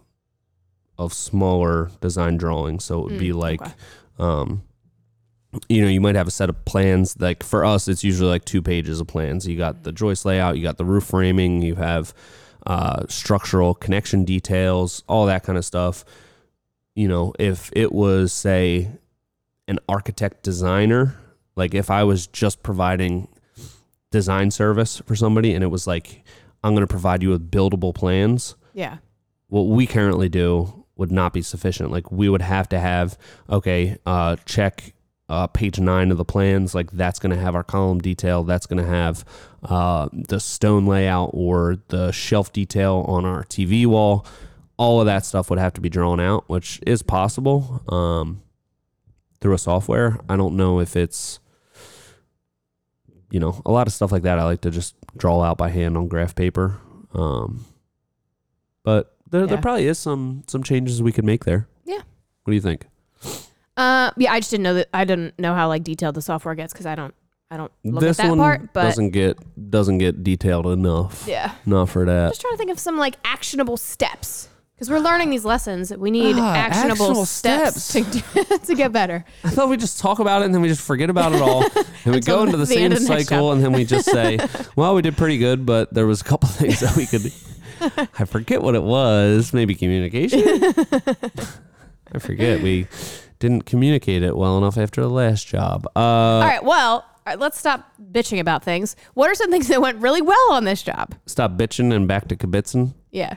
of smaller design drawings. So it would be Mm, like, okay. um, you know, you might have a set of plans. Like for us, it's usually like two pages of plans. You got the joist layout, you got the roof framing, you have uh, structural connection details, all that kind of stuff. You know, if it was say an architect designer, like if I was just providing design service for somebody and it was like I'm going to provide you with buildable plans, Yeah. what we currently do would not be sufficient. Like we would have to have okay, uh, check uh, page nine of the plans. Like that's going to have our column detail. That's going to have uh, the stone layout or the shelf detail on our TV wall. All of that stuff would have to be drawn out, which is possible um, through a software. I don't know if it's you know a lot of stuff like that. I like to just draw out by hand on graph paper. Um, but there, there probably is some some changes we could make there. Yeah. What do you think? Uh yeah, I just didn't know that I didn't know how like detailed the software gets cuz I don't I don't look this at that one part, but doesn't get doesn't get detailed enough. yeah. Not for that. I'm just trying to think of some like actionable steps because we're learning these lessons. We need Ah, actionable, actionable steps, to, to get better. I thought we just talk about it and then we just forget about it all, and we go into the the same the cycle, and then we just say, "Well, we did pretty good, but there was a couple things that we could." I forget what it was. Maybe communication. I forget. We didn't communicate it well enough after the last job. Uh, All right, well, all right, let's stop bitching about things. What are some things that went really well on this job? Stop bitching and back to kibitzing. Yeah,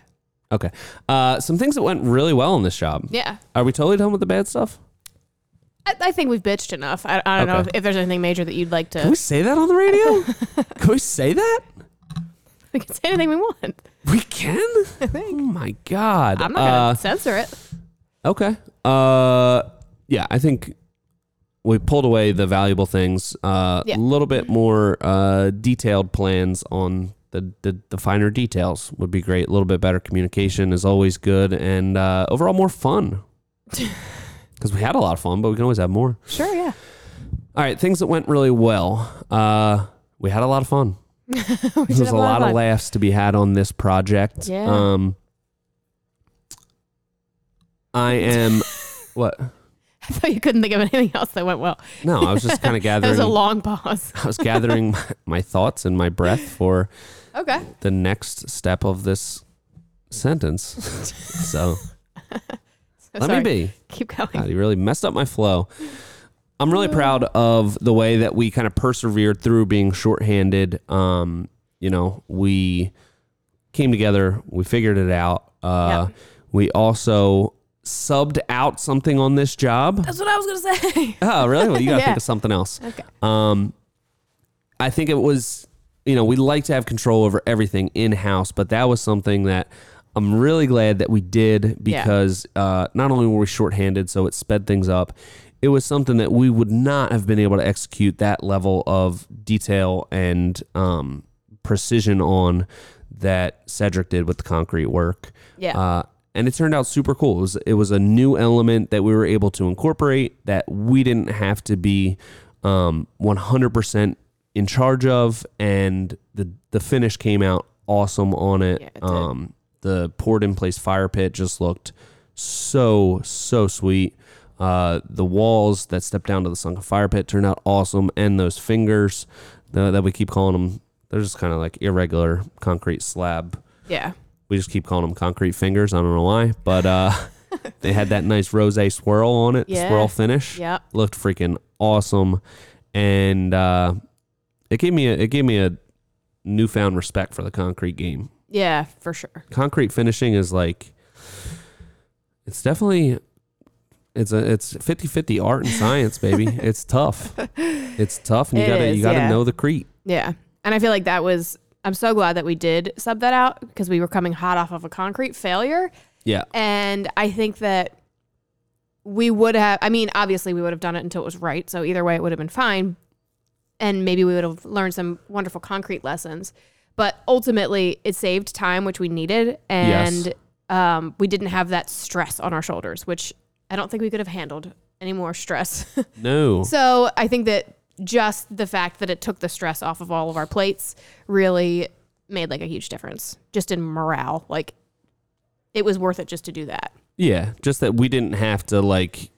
Okay. Uh, some things that went really well in this job. yeah. Are we totally done with the bad stuff? I, I think we've bitched enough. I, I don't know if, if there's anything major that you'd like to. Can we say that on the radio? can we say that? We can say anything we want. We can? I think. Oh my god. I'm not gonna Uh, censor it. okay. Uh yeah, I think we pulled away the valuable things. Uh, A Yeah. little bit more uh, detailed plans on the, the the finer details would be great. A little bit better communication is always good, and uh, overall more fun. Because we had a lot of fun, but we can always have more. Sure, yeah. All right, things that went really well. Uh, we had a lot of fun. There's a lot of laughs to be had on this project. Yeah. Um, I am what? I thought you couldn't think of anything else that went well. No, I was just kind of That was a long pause. I was gathering my, my thoughts and my breath for Okay. the next step of this sentence. so let me be. Keep going. God, you really messed up my flow. I'm really proud of the way that we kind of persevered through being shorthanded. Um, you know, we came together, we figured it out. Uh, We also subbed out something on this job. That's what I was gonna say. Oh, really? Well, you got to Yeah. think of something else. Okay. Um, I think it was, you know, we like to have control over everything in house, but that was something that I'm really glad that we did because uh, not only were we shorthanded, so it sped things up. It was something that we would not have been able to execute that level of detail and um, precision on that Cedric did with the concrete work. Yeah. Uh, and it turned out super cool. It was, it was a new element that we were able to incorporate that we didn't have to be um, 100% in charge of. And the, the finish came out awesome on it. Yeah, it um, the poured in place fire pit just looked so, so sweet. Uh, the walls that step down to the sunken fire pit turned out awesome. And those fingers uh, that we keep calling them, they're just kind of like irregular concrete slab yeah. We just keep calling them concrete fingers. I don't know why, but uh, they had that nice rose swirl on it, Yeah. swirl finish. Yep. Looked freaking awesome, and uh, it gave me a, it gave me a newfound respect for the concrete game. Yeah, for sure. Concrete finishing is like it's definitely it's a it's 50-50 art and science, baby. it's tough. It's tough and you It got to you got to yeah. know the crete. Yeah. And I feel like that was I'm so glad that we did sub that out because we were coming hot off of a concrete failure. Yeah. And I think that we would have, I mean, obviously we would have done it until it was right. So either way, it would have been fine. And maybe we would have learned some wonderful concrete lessons. But ultimately, it saved time, which we needed. And Yes. um, we didn't have that stress on our shoulders, which I don't think we could have handled any more stress. No. so I think that just the fact that it took the stress off of all of our plates really made like a huge difference just in morale. Like it was worth it just to do that. Yeah, just that we didn't have to like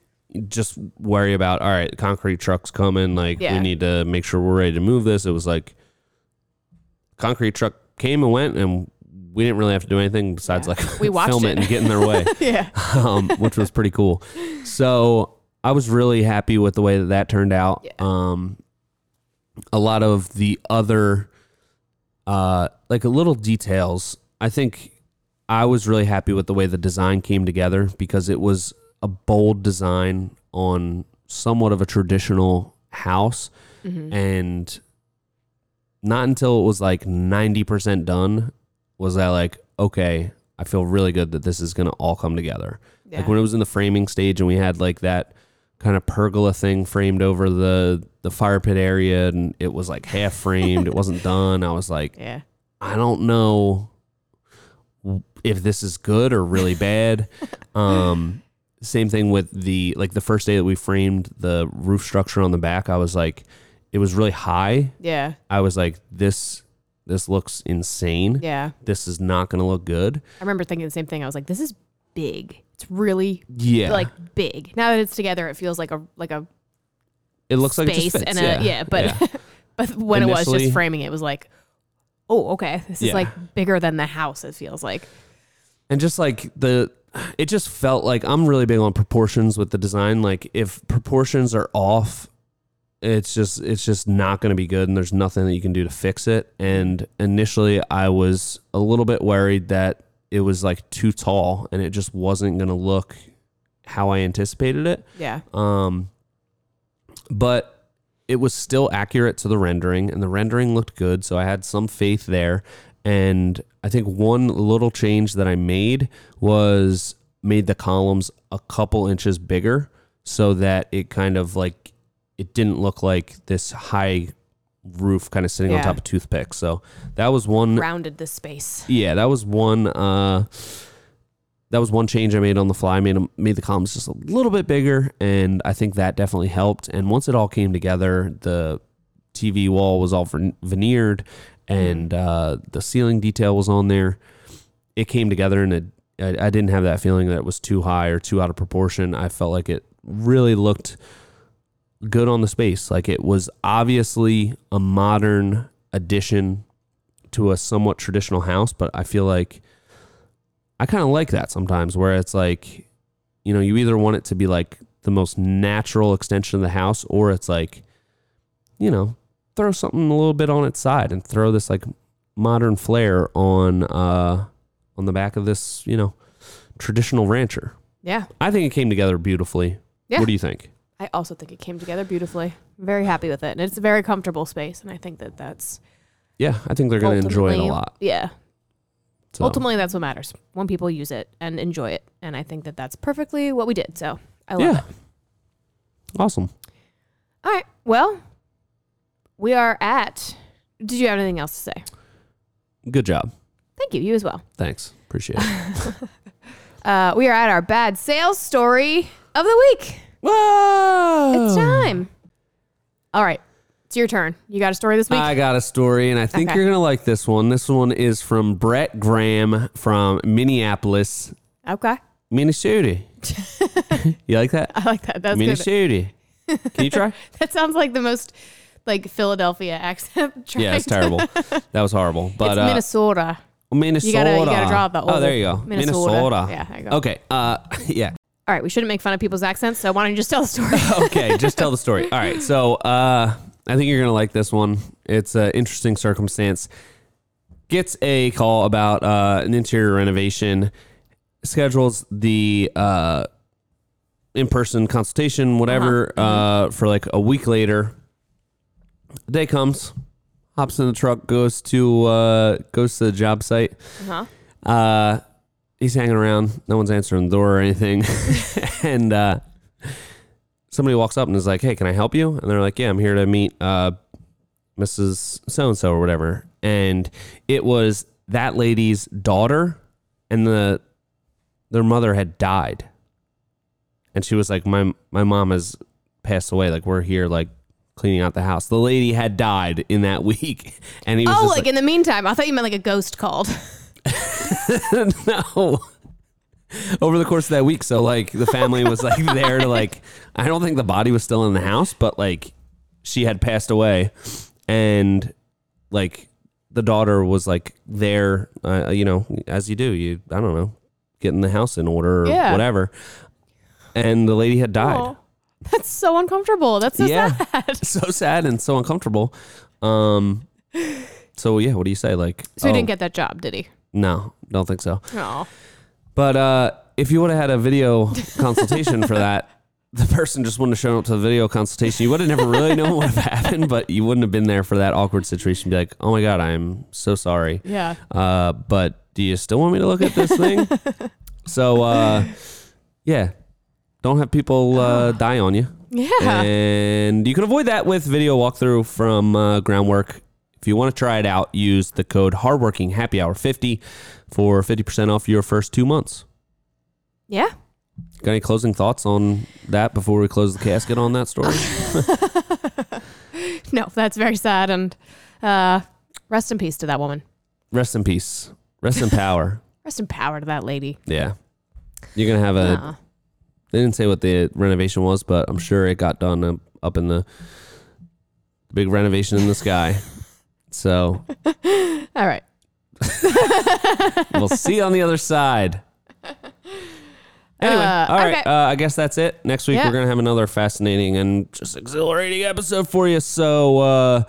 just worry about all right, concrete trucks coming, like we need to make sure we're ready to move this. It was like concrete truck came and went and we didn't really have to do anything besides Yeah. like We watched film it. it. and get in their way. Yeah. um, which was pretty cool. So I was really happy with the way that that turned out. Yeah. Um, a lot of the other, uh, like a little details. I think I was really happy with the way the design came together because it was a bold design on somewhat of a traditional house, and not until it was like ninety percent done was I like, okay, I feel really good that this is gonna all come together. Yeah. Like when it was in the framing stage and we had like that kind of pergola thing framed over the the fire pit area and it was like half framed, it wasn't done. I was like, yeah. I don't know if this is good or really bad. um, same thing with the like the first day that we framed the roof structure on the back. I was like, it was really high. Yeah. I was like, this this looks insane. Yeah. This is not going to look good. I remember thinking the same thing. I was like, this is big. It's really Yeah, like big. Now that it's together, it feels like a like a it looks like it space just fits. and a yeah, but Yeah. but when it was just framing, it was like, oh, okay, this is Yeah. like bigger than the house. It feels like. and just like the it just felt like i'm really big on proportions with the design like if proportions are off it's just it's just not going to be good and there's nothing that you can do to fix it and initially i was a little bit worried that it was like too tall and it just wasn't going to look how i anticipated it Yeah. um, but it was still accurate to the rendering, and the rendering looked good. So I had some faith there. And I think one little change that I made was made the columns a couple inches bigger so that it kind of like it didn't look like this high roof kind of sitting on Yeah. top of toothpicks. So that was one Rounded the space. yeah, that was one. Uh, that was one change I made on the fly. I made 'em- made the columns just a little bit bigger, and I think that definitely helped. And once it all came together, the TV wall was all ven- veneered, and uh, the ceiling detail was on there. It came together, and it, I, I didn't have that feeling that it was too high or too out of proportion. I felt like it really looked good on the space. Like it was obviously a modern addition to a somewhat traditional house, but I feel like I kind of like that sometimes where it's like, you know, you either want it to be like the most natural extension of the house or it's like, you know, throw something a little bit on its side and throw this like modern flair on uh on the back of this, you know, traditional rancher. Yeah. I think it came together beautifully. Yeah. What do you think? I also think it came together beautifully. I'm very happy with it, and it's a very comfortable space, and I think that that's Yeah, I think they're going to enjoy it a lot. Yeah. So. Ultimately, that's what matters when people use it and enjoy it, and I think that that's perfectly what we did. So I love yeah. it. Awesome. All right. Well, we are at. Did you have anything else to say? Good job. Thank you. You as well. Thanks. Appreciate it. Uh, we are at our bad sales story of the week. Whoa! It's time. All right. It's your turn. You got a story this week? I got a story, and I think Okay. you're gonna like this one. This one is from Brett Graham from Minneapolis, okay. Minnesota. you like that? I like that. That's good. Minnesota. Can you try? That sounds like the most like Philadelphia accent. Trying yeah, it's to- terrible. That was horrible. But it's uh, Minnesota. Minnesota. You gotta, you gotta draw the. Oh, there you go. Minnesota. Minnesota. Yeah, there you go. Okay. Uh, yeah. All right, we shouldn't make fun of people's accents, so why don't you just tell the story? okay, just tell the story. All right, so uh, I think you're gonna like this one. It's an interesting circumstance. gets a call about uh, an interior renovation, schedules the uh, in-person consultation, whatever, uh for like a week later. The day comes, hops in the truck, goes to uh, goes to the job site. Uh-huh. Uh, he's hanging around. No one's answering the door or anything. and uh, somebody walks up and is like, "Hey, can I help you?" And they're like, "Yeah, I'm here to meet uh, Mrs. So and So or whatever." And it was that lady's daughter, and the their mother had died. And she was like, "My my mom has passed away. Like we're here, like." Cleaning out the house. The lady had died in that week, and he was Oh, just like, in the meantime, I thought you meant like a ghost called. no. Over the course of that week, so like the family was like there to like I don't think the body was still in the house, but like she had passed away and like the daughter was like there uh, you know as you do you I don't know getting the house in order or Yeah. whatever and the lady had died Oh, that's so uncomfortable. That's so Yeah. sad. so sad and so uncomfortable um so yeah what do you say like So he oh, didn't get that job, did he? No don't think so Oh. But uh, if you would have had a video consultation for that, the person just wouldn't have shown up to the video consultation. You would have never really known what have happened, but you wouldn't have been there for that awkward situation. Be like, oh my God, I'm so sorry. Yeah. Uh, but do you still want me to look at this thing? so, uh, yeah, don't have people uh, die on you. Yeah. And you can avoid that with video walkthrough from uh, Groundwork. If you want to try it out, use the code Hardworking Happy Hour 50 for 50% off your first two months. yeah. Got any closing thoughts on that before we close the casket on that story? No, that's very sad. And uh, rest in peace to that woman. Rest in peace. Rest in power. Rest in power to that lady. Yeah. You're going to have a. Uh, They didn't say what the renovation was, but I'm sure it got done up, up in the big renovation in the sky. So all right. we'll see you on the other side. Anyway, Uh, all right. okay. Uh, I guess that's it. Next week Yeah. we're gonna have another fascinating and just exhilarating episode for you. So uh,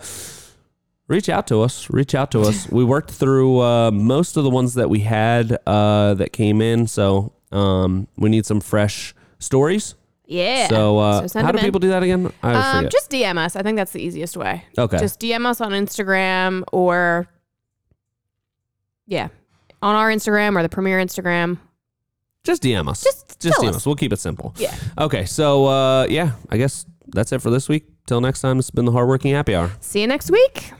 reach out to us. Reach out to us. we worked through uh, most of the ones that we had uh, that came in. So um, we need some fresh stories. Yeah. So, uh, send how do them in. people do that again? I Um, forget. just DM us. I think that's the easiest way. okay. Just DM us on Instagram or yeah, on our Instagram or the Premier Instagram. Just DM us. Just just tell DM us. us. We'll keep it simple. Yeah. Okay. So uh, yeah, I guess that's it for this week. Till next time, it's been the hardworking happy hour. See you next week.